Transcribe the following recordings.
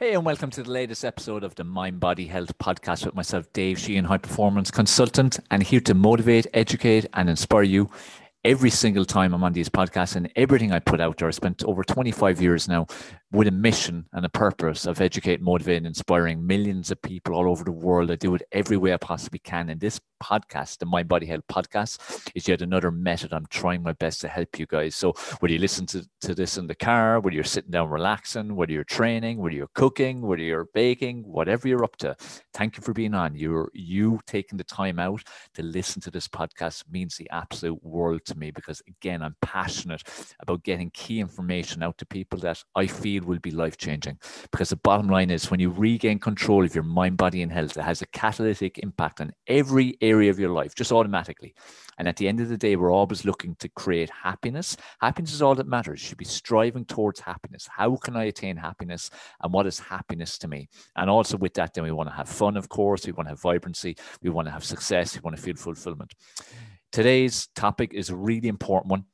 Hey, and welcome to the latest episode of the Mind Body Health podcast with myself, Dave Sheahan, high performance consultant, and here to motivate, educate, and inspire you every single time I'm on these podcasts and everything I put out there. I spent over 25 years now with a mission and a purpose of educating, motivating, inspiring millions of people all over the world. I do it every way I possibly can. And this podcast, the Mind Body Health podcast, is yet another method I'm trying my best to help you guys. So whether you listen to, to this in the car, whether you're sitting down relaxing, whether you're training, whether you're cooking, whether you're baking, whatever you're up to, thank you for being on. You're you taking the time out to listen to this podcast means the absolute world to me because again, I'm passionate about getting key information out to people that I feel will be life changing. Because the bottom line is when you regain control of your mind, body, and health, it has a catalytic impact on every area of your life, just automatically. And at the end of the day, we're always looking to create happiness. Happiness is all that matters. You should be striving towards happiness. How can I attain happiness? And what is happiness to me? And also with that, then we want to have fun, of course. We want to have vibrancy. We want to have success. We want to feel fulfillment. Today's topic is a really important one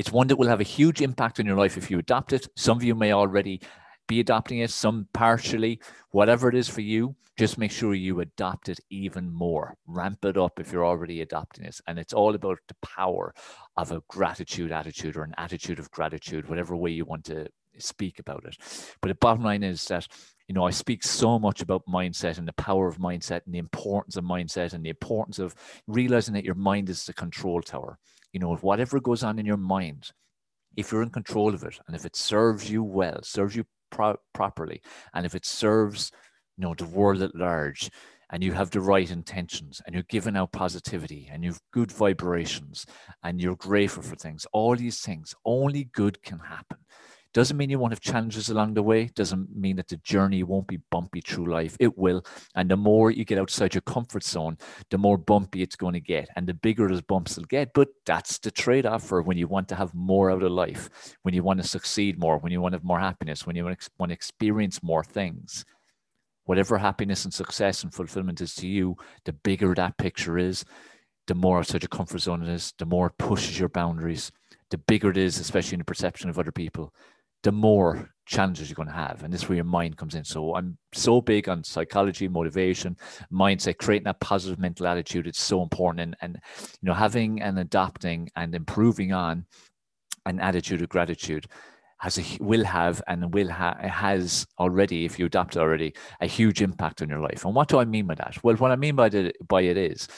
it's one that will have a huge impact on your life if you adopt it. Some of you may already be adopting it, some partially, whatever it is for you, just make sure you adopt it even more. Ramp it up if you're already adopting it. And it's all about the power of a gratitude attitude or an attitude of gratitude, whatever way you want to speak about it. But the bottom line is that, you know, I speak so much about mindset and the power of mindset and the importance of mindset and the importance of realizing that your mind is the control tower you know, whatever goes on in your mind, if you're in control of it and if it serves you well, serves you pro- properly, and if it serves, you know, the world at large, and you have the right intentions and you're giving out positivity and you've good vibrations and you're grateful for things, all these things, only good can happen. Doesn't mean you won't have challenges along the way. Doesn't mean that the journey won't be bumpy through life. It will. And the more you get outside your comfort zone, the more bumpy it's going to get. And the bigger those bumps will get. But that's the trade off for when you want to have more out of life, when you want to succeed more, when you want to have more happiness, when you want to experience more things. Whatever happiness and success and fulfillment is to you, the bigger that picture is, the more outside your comfort zone it is, the more it pushes your boundaries, the bigger it is, especially in the perception of other people the more challenges you're going to have. And this is where your mind comes in. So I'm so big on psychology, motivation, mindset, creating that positive mental attitude. It's so important. And, and you know, having and adopting and improving on an attitude of gratitude has a will have and will ha- has already, if you adopt already, a huge impact on your life. And what do I mean by that? Well, what I mean by, the, by it is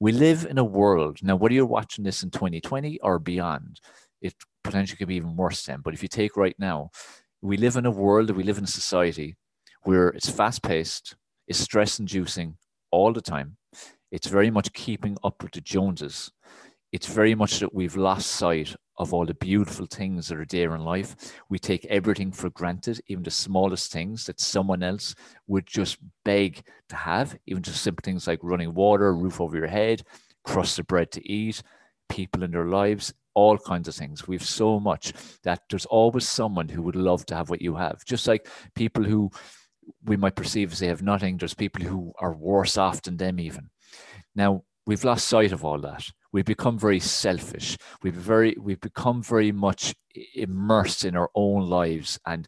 we live in a world now, whether you're watching this in 2020 or beyond, it potentially could be even worse then. But if you take right now, we live in a world, we live in a society where it's fast paced, it's stress inducing all the time. It's very much keeping up with the Joneses. It's very much that we've lost sight of all the beautiful things that are there in life. We take everything for granted, even the smallest things that someone else would just beg to have, even just simple things like running water, roof over your head, crust of bread to eat, people in their lives all kinds of things. We've so much that there's always someone who would love to have what you have. Just like people who we might perceive as they have nothing, there's people who are worse off than them even. Now we've lost sight of all that. We've become very selfish. We've very we've become very much immersed in our own lives. And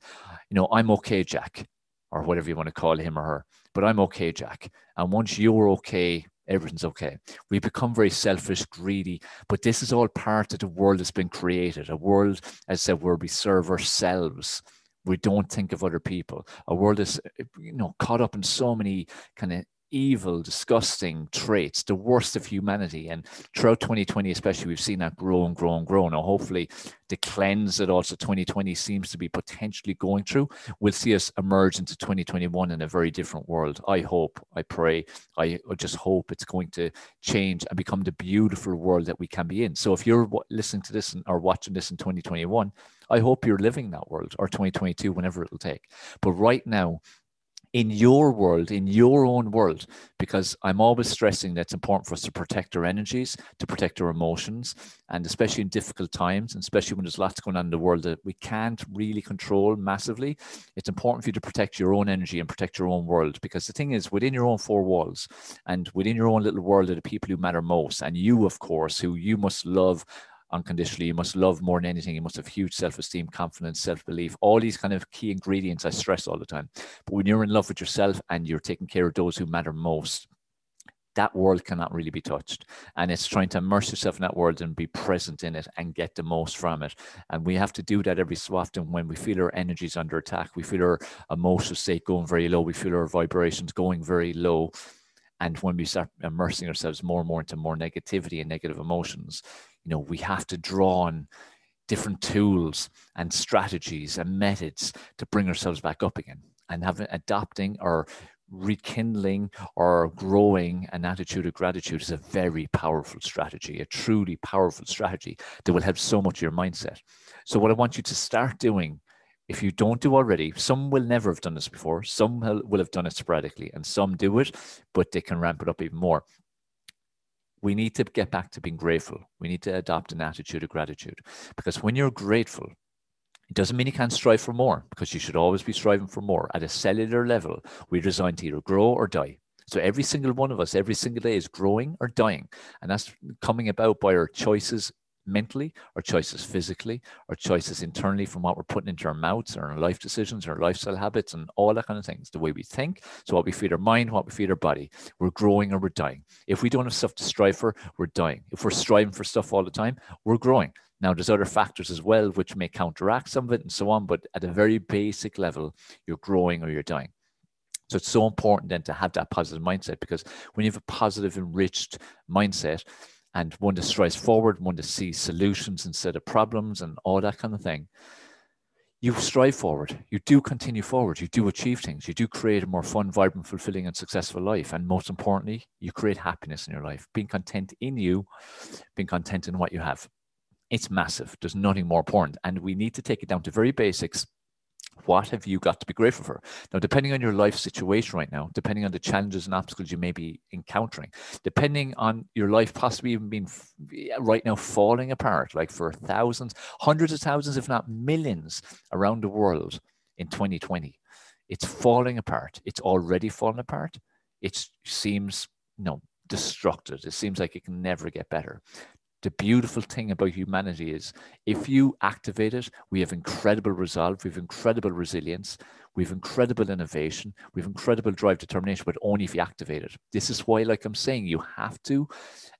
you know, I'm okay, Jack, or whatever you want to call him or her, but I'm okay, Jack. And once you're okay, everything's okay. We become very selfish, greedy, but this is all part of the world that's been created. A world, as I said, where we serve ourselves. We don't think of other people. A world is, you know, caught up in so many kind of evil, disgusting traits, the worst of humanity. And throughout 2020, especially, we've seen that grow and grow and grow. Now, hopefully, the cleanse that also 2020 seems to be potentially going through will see us emerge into 2021 in a very different world. I hope, I pray, I just hope it's going to change and become the beautiful world that we can be in. So if you're listening to this and or watching this in 2021, I hope you're living that world or 2022, whenever it'll take. But right now, in your world, in your own world, because I'm always stressing that it's important for us to protect our energies, to protect our emotions, and especially in difficult times, and especially when there's lots going on in the world that we can't really control massively. It's important for you to protect your own energy and protect your own world, because the thing is, within your own four walls and within your own little world are the people who matter most, and you, of course, who you must love unconditionally. You must love more than anything. You must have huge self esteem, confidence, self belief, all these kind of key ingredients I stress all the time. But when you're in love with yourself and you're taking care of those who matter most, that world cannot really be touched. And it's trying to immerse yourself in that world and be present in it and get the most from it. And we have to do that every so often when we feel our energies under attack. We feel our emotional state going very low. We feel our vibrations going very low. And when we start immersing ourselves more and more into more negativity and negative emotions, you know, we have to draw on different tools and strategies and methods to bring ourselves back up again and have adapting or rekindling or growing an attitude of gratitude is a very powerful strategy, a truly powerful strategy that will help so much your mindset. So, what I want you to start doing, if you don't do already, some will never have done this before, some will have done it sporadically, and some do it, but they can ramp it up even more. We need to get back to being grateful. We need to adopt an attitude of gratitude because when you're grateful, it doesn't mean you can't strive for more because you should always be striving for more. At a cellular level, we're designed to either grow or die. So every single one of us, every single day is growing or dying. And that's coming about by our choices mentally, our choices physically, our choices internally from what we're putting into our mouths, our life decisions, our lifestyle habits, and all that kind of things. The way we think, so what we feed our mind, what we feed our body. We're growing or we're dying. If we don't have stuff to strive for, we're dying. If we're striving for stuff all the time, we're growing. Now, there's other factors as well which may counteract some of it and so on, but at a very basic level, you're growing or you're dying. So it's so important then to have that positive mindset because when you have a positive, enriched mindset and one that strives forward, one that sees solutions instead of problems and all that kind of thing, you strive forward. You do continue forward. You do achieve things. You do create a more fun, vibrant, fulfilling, and successful life. And most importantly, you create happiness in your life, being content in you, being content in what you have it's massive. There's nothing more important. And we need to take it down to very basics. What have you got to be grateful for? Now, depending on your life situation right now, depending on the challenges and obstacles you may be encountering, depending on your life possibly even being right now falling apart, like for thousands, hundreds of thousands, if not millions around the world in 2020, it's falling apart. It's already fallen apart. It seems, you know, destructive. It seems like it can never get better the beautiful thing about humanity is if you activate it, we have incredible resolve, we have incredible resilience, we have incredible innovation, we have incredible drive, determination, but only if you activate it. This is why, like I'm saying, you have to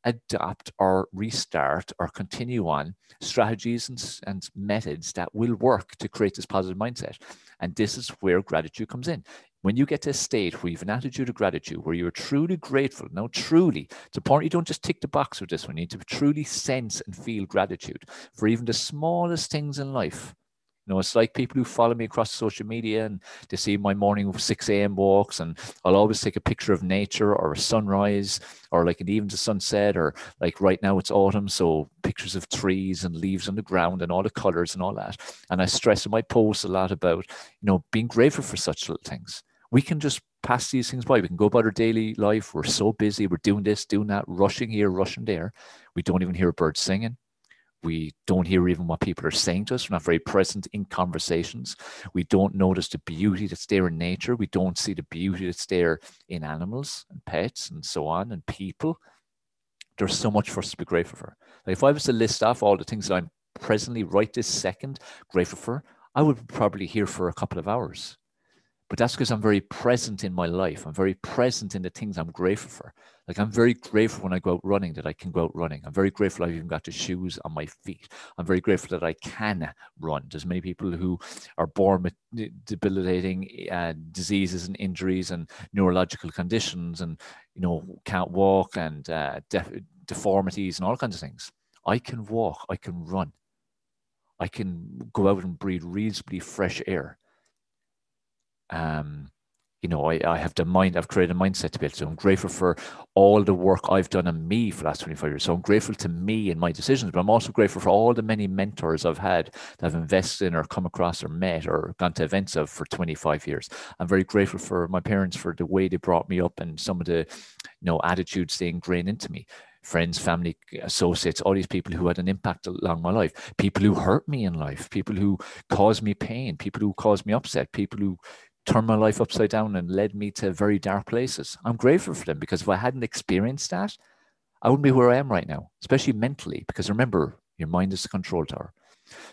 adapt or restart or continue on strategies and, and methods that will work to create this positive mindset. And this is where gratitude comes in when you get to a state where you have an attitude of gratitude, where you're truly grateful, now truly, it's important you don't just tick the box with this one. You need to truly sense and feel gratitude for even the smallest things in life. Know, it's like people who follow me across social media and they see my morning 6 a.m. walks, and I'll always take a picture of nature or a sunrise or like an even to sunset, or like right now it's autumn, so pictures of trees and leaves on the ground and all the colors and all that. And I stress in my posts a lot about, you know, being grateful for such little things we can just pass these things by. We can go about our daily life. We're so busy. We're doing this, doing that, rushing here, rushing there. We don't even hear birds singing. We don't hear even what people are saying to us. We're not very present in conversations. We don't notice the beauty that's there in nature. We don't see the beauty that's there in animals and pets and so on and people. There's so much for us to be grateful for. Like if I was to list off all the things that I'm presently, right this second, grateful for, I would probably here for a couple of hours but that's because I'm very present in my life. I'm very present in the things I'm grateful for. Like I'm very grateful when I go out running that I can go out running. I'm very grateful I've even got the shoes on my feet. I'm very grateful that I can run. There's many people who are born with debilitating uh, diseases and injuries and neurological conditions, and you know can't walk and uh, def- deformities and all kinds of things. I can walk. I can run. I can go out and breathe reasonably fresh air um, you know, I, I have the mind, I've created a mindset to be able to. I'm grateful for all the work I've done on me for the last 25 years. So I'm grateful to me and my decisions, but I'm also grateful for all the many mentors I've had that I've invested in or come across or met or gone to events of for 25 years. I'm very grateful for my parents for the way they brought me up and some of the, you know, attitudes they ingrained into me friends, family, associates, all these people who had an impact along my life, people who hurt me in life, people who caused me pain, people who caused me upset, people who turned my life upside down and led me to very dark places. I'm grateful for them because if I hadn't experienced that, I wouldn't be where I am right now, especially mentally. Because remember, Your mind is the control tower.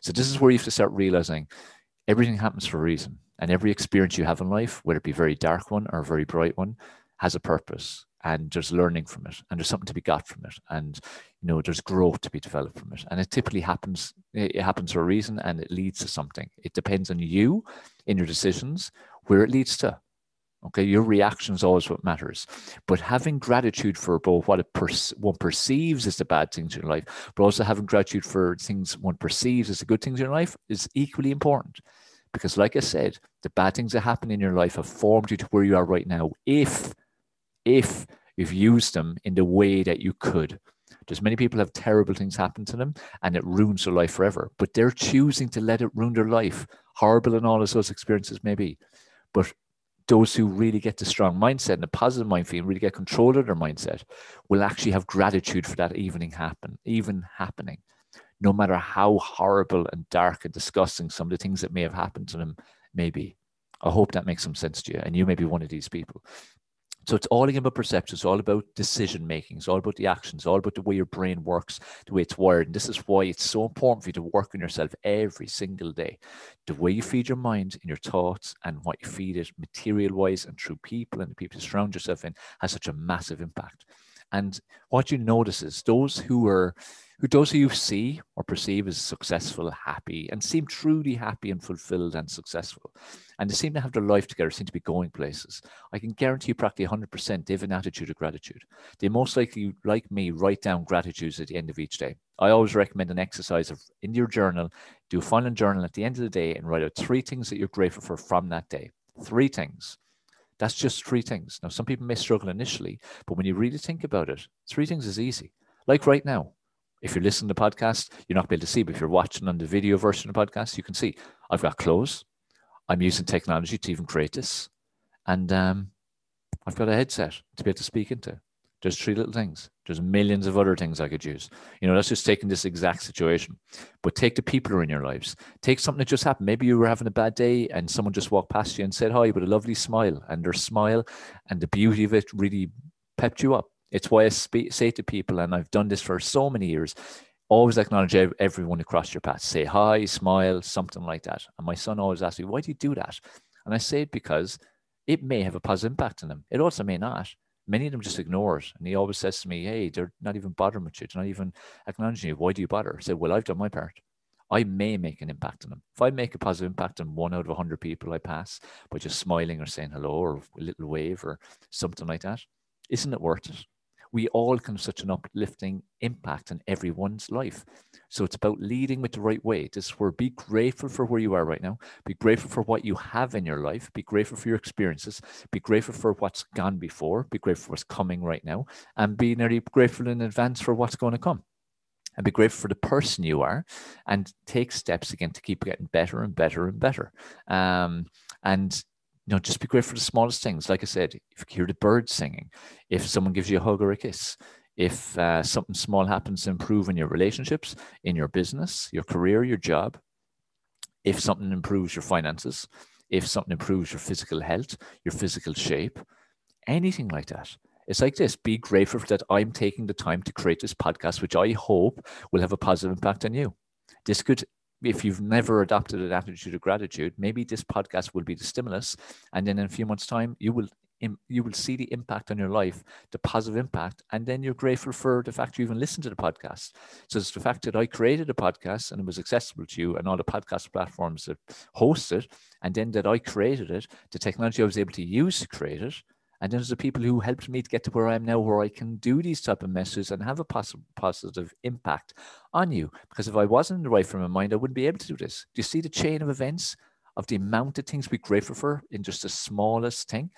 So this is where you have to start realizing everything happens for a reason. And every experience you have in life, whether it be a very dark one or a very bright one, has a purpose and there's learning from it and there's something to be got from it and you know there's growth to be developed from it and it typically happens it happens for a reason and it leads to something it depends on you in your decisions where it leads to okay your reaction is always what matters but having gratitude for both what per- one perceives as the bad things in life but also having gratitude for things one perceives as the good things in life is equally important because like i said the bad things that happen in your life have formed you to where you are right now if if you've used them in the way that you could. There's many people have terrible things happen to them and it ruins their life forever, but they're choosing to let it ruin their life, horrible and all of those experiences may be. But those who really get the strong mindset and the positive mind and really get control of their mindset, will actually have gratitude for that evening happen, even happening, no matter how horrible and dark and disgusting some of the things that may have happened to them may be. I hope that makes some sense to you. And you may be one of these people. So it's all again about perception. It's all about decision making. It's all about the actions. It's all about the way your brain works, the way it's wired. And this is why it's so important for you to work on yourself every single day. The way you feed your mind and your thoughts and what you feed it material wise and through people and the people you surround yourself in has such a massive impact. And what you notice is those who are who those who you see or perceive as successful, happy, and seem truly happy and fulfilled and successful, and they seem to have their life together, seem to be going places. I can guarantee you practically 100% they have an attitude of gratitude. They most likely, like me, write down gratitudes at the end of each day. I always recommend an exercise of in your journal, do a final journal at the end of the day and write out three things that you're grateful for from that day. Three things. That's just three things. Now, some people may struggle initially, but when you really think about it, three things is easy. Like right now, if you're listening to the podcast, you're not able to see, but if you're watching on the video version of the podcast, you can see I've got clothes. I'm using technology to even create this. And um, I've got a headset to be able to speak into. There's three little things. There's millions of other things I could use. You know, that's just taking this exact situation. But take the people who are in your lives. Take something that just happened. Maybe you were having a bad day and someone just walked past you and said hi with a lovely smile. And their smile and the beauty of it really pepped you up. It's why I say to people, and I've done this for so many years, always acknowledge everyone who across your path. Say hi, smile, something like that. And my son always asks me, why do you do that? And I say it because it may have a positive impact on them. It also may not. Many of them just ignore it. And he always says to me, hey, they're not even bothering with you. They're not even acknowledging you. Why do you bother? I say, well, I've done my part. I may make an impact on them. If I make a positive impact on one out of a 100 people I pass by just smiling or saying hello or a little wave or something like that, isn't it worth it? We all can have such an uplifting impact on everyone's life. So it's about leading with the right way. Is where be grateful for where you are right now. Be grateful for what you have in your life. Be grateful for your experiences. Be grateful for what's gone before. Be grateful for what's coming right now. And be nearly grateful in advance for what's going to come. And be grateful for the person you are and take steps again to keep getting better and better and better. Um, and you know, just be grateful for the smallest things. Like I said, if you hear the birds singing, if someone gives you a hug or a kiss, if uh, something small happens to improve in your relationships, in your business, your career, your job, if something improves your finances, if something improves your physical health, your physical shape, anything like that. It's like this be grateful that I'm taking the time to create this podcast, which I hope will have a positive impact on you. This could if you've never adopted an attitude of gratitude, maybe this podcast will be the stimulus, and then in a few months' time, you will you will see the impact on your life, the positive impact, and then you're grateful for the fact you even listened to the podcast. So it's the fact that I created a podcast and it was accessible to you and all the podcast platforms that host it, and then that I created it, the technology I was able to use to create it, and then there's the people who helped me to get to where I am now, where I can do these type of messages and have a positive, positive impact on you. Because if I wasn't in the right frame of mind, I wouldn't be able to do this. Do you see the chain of events of the amount of things we're grateful for in just the smallest thing?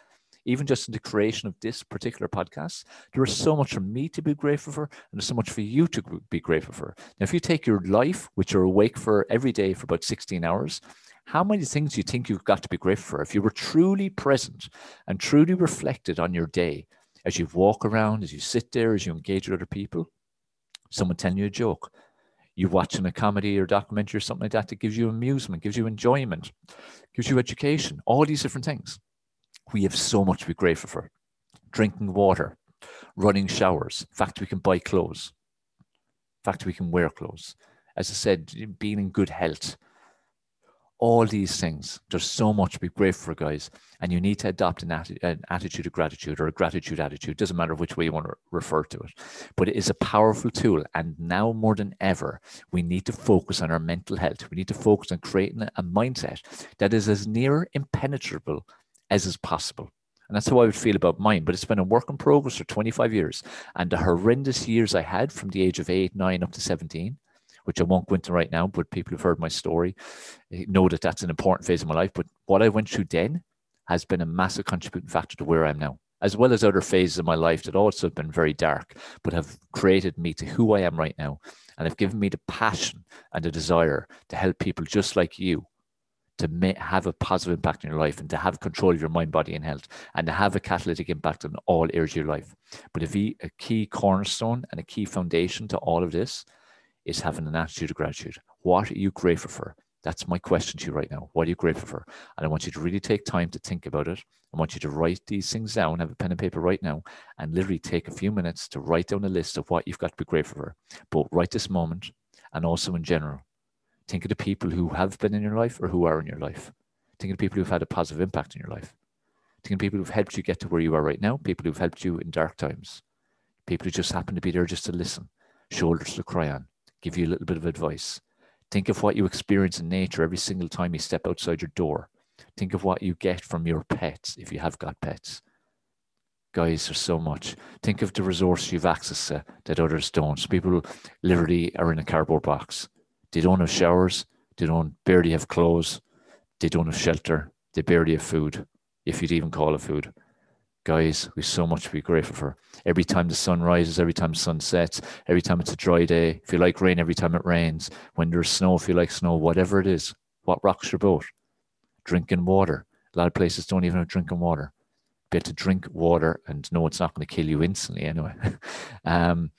Even just in the creation of this particular podcast, there is so much for me to be grateful for, and there's so much for you to be grateful for. Now, if you take your life, which you're awake for every day for about 16 hours, how many things do you think you've got to be grateful for? If you were truly present and truly reflected on your day as you walk around, as you sit there, as you engage with other people, someone telling you a joke, you watching a comedy or documentary or something like that that gives you amusement, gives you enjoyment, gives you education, all these different things. We have so much to be grateful for. Drinking water, running showers, In fact we can buy clothes, In fact we can wear clothes, as I said, being in good health, all these things. There's so much to be grateful for, guys. And you need to adopt an, atti- an, attitude of gratitude or a gratitude attitude. Doesn't matter which way you want to refer to it. But it is a powerful tool. And now more than ever, we need to focus on our mental health. We need to focus on creating a mindset that is as near impenetrable as is possible. And that's how I would feel about mine. But it's been a work in progress for 25 years. And the horrendous years I had from the age of eight, nine up to 17 which I won't go into right now, but people who've heard my story eh, know that that's an important phase of my life. But what I went through then has been a massive contributing factor to where I am now, as well as other phases of my life that also have been very dark, but have created me to who I am right now. And have given me the passion and the desire to help people just like you to have a positive impact in your life and to have control of your mind, body, and health, and to have a catalytic impact on all areas of your life. But if a key cornerstone and a key foundation to all of this is having an attitude of gratitude. What are you grateful for? That's my question to you right now. What are you grateful for? And I want you to really take time to think about it. I want you to write these things down, have a pen and paper right now, and literally take a few minutes to write down a list of what you've got to be grateful for, both right this moment and also in general. Think of the people who have been in your life or who are in your life. Think of the people who've had a positive impact in your life. Think of people who've helped you get to where you are right now, people who've helped you in dark times, people who just happen to be there just to listen, shoulders to cry on, give you a little bit of advice. Think of what you experience in nature every single time you step outside your door. Think of what you get from your pets if you have got pets. Guys, there's so much. Think of the resource you've access to that others don't. So people literally are in a cardboard box. They don't have showers. They don't barely have clothes. They don't have shelter. They barely have food, if you'd even call it food guys, we've so much to be grateful for. Every time the sun rises, every time the sun sets, every time it's a dry day, if you like rain, every time it rains, when there's snow, if you like snow, whatever it is, what rocks your boat? Drinking water. A lot of places don't even have drinking water. Be able to drink water and know it's not going to kill you instantly anyway. um,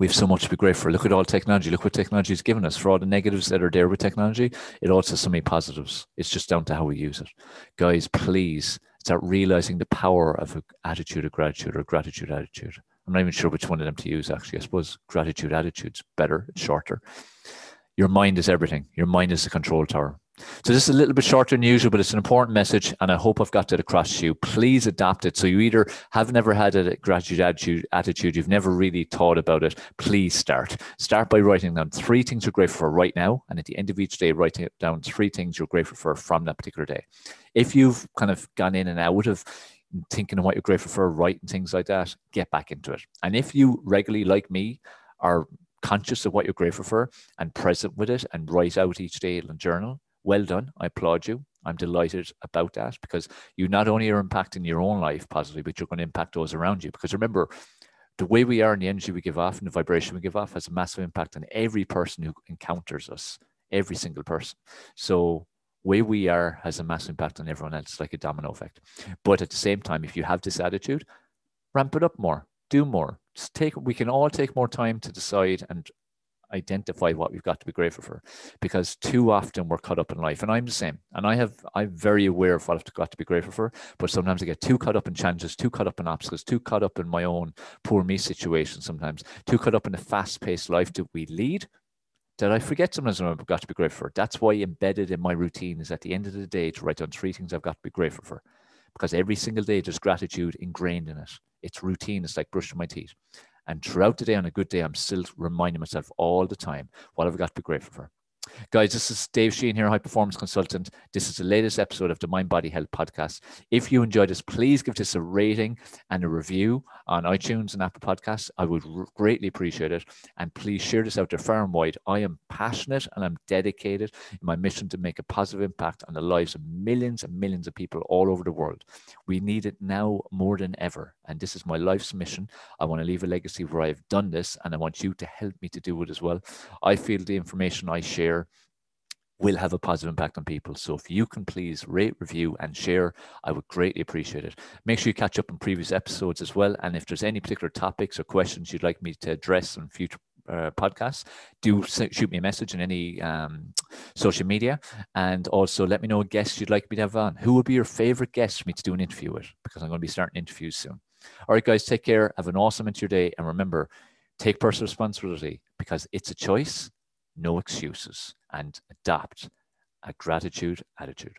we have so much to be grateful for. Look at all technology. Look what technology has given us. For all the negatives that are there with technology, it also has so many positives. It's just down to how we use it. Guys, please start realizing the power of an attitude of gratitude or gratitude attitude. I'm not even sure which one of them to use, actually. I suppose gratitude attitude's better, it's shorter. Your mind is everything. Your mind is the control tower. So this is a little bit shorter than usual, but it's an important message, and I hope I've got it across to you. Please adapt it. So you either have never had a gratitude attitude, you've never really thought about it. Please start. Start by writing down three things you're grateful for right now, and at the end of each day, writing down three things you're grateful for from that particular day. If you've kind of gone in and out of thinking of what you're grateful for, writing things like that, get back into it. And if you regularly, like me, are conscious of what you're grateful for and present with it and write out each day in a journal, well done. I applaud you. I'm delighted about that because you not only are impacting your own life positively, but you're going to impact those around you. Because remember, the way we are and the energy we give off and the vibration we give off has a massive impact on every person who encounters us, every single person. So way we are has a massive impact on everyone else, like a domino effect. But at the same time, if you have this attitude, ramp it up more, do more. Just take we can all take more time to decide and identify what we've got to be grateful for because too often we're caught up in life and i'm the same and i have i'm very aware of what i've got to be grateful for but sometimes i get too caught up in challenges too caught up in obstacles too caught up in my own poor me situation sometimes too caught up in the fast-paced life that we lead that i forget sometimes i've got to be grateful for. That's why embedded in my routine is at the end of the day to write down three things i've got to be grateful for because every single day there's gratitude ingrained in it. It's routine it's like brushing my teeth and throughout the day, on a good day, I'm still reminding myself all the time what have I got to be grateful for. Guys, this is Dave Sheahan here, high performance consultant. This is the latest episode of the Mind Body Health podcast. If you enjoyed this, please give this a rating and a review on iTunes and Apple Podcasts. I would greatly appreciate it. And please share this out there far and wide. I am passionate and I'm dedicated in my mission to make a positive impact on the lives of millions and millions of people all over the world. We need it now more than ever. And this is my life's mission. I want to leave a legacy where I've done this, and I want you to help me to do it as well. I feel the information I share will have a positive impact on people. So if you can please rate, review, and share, I would greatly appreciate it. Make sure you catch up on previous episodes as well. And if there's any particular topics or questions you'd like me to address on future uh, podcasts, do shoot me a message in any um, social media. And also let me know guests you'd like me to have on. Who would be your favorite guest for me to do an interview with? Because I'm going to be starting interviews soon. All right, guys, take care. Have an awesome into your day. And remember, take personal responsibility because it's a choice no excuses, and adopt a gratitude attitude.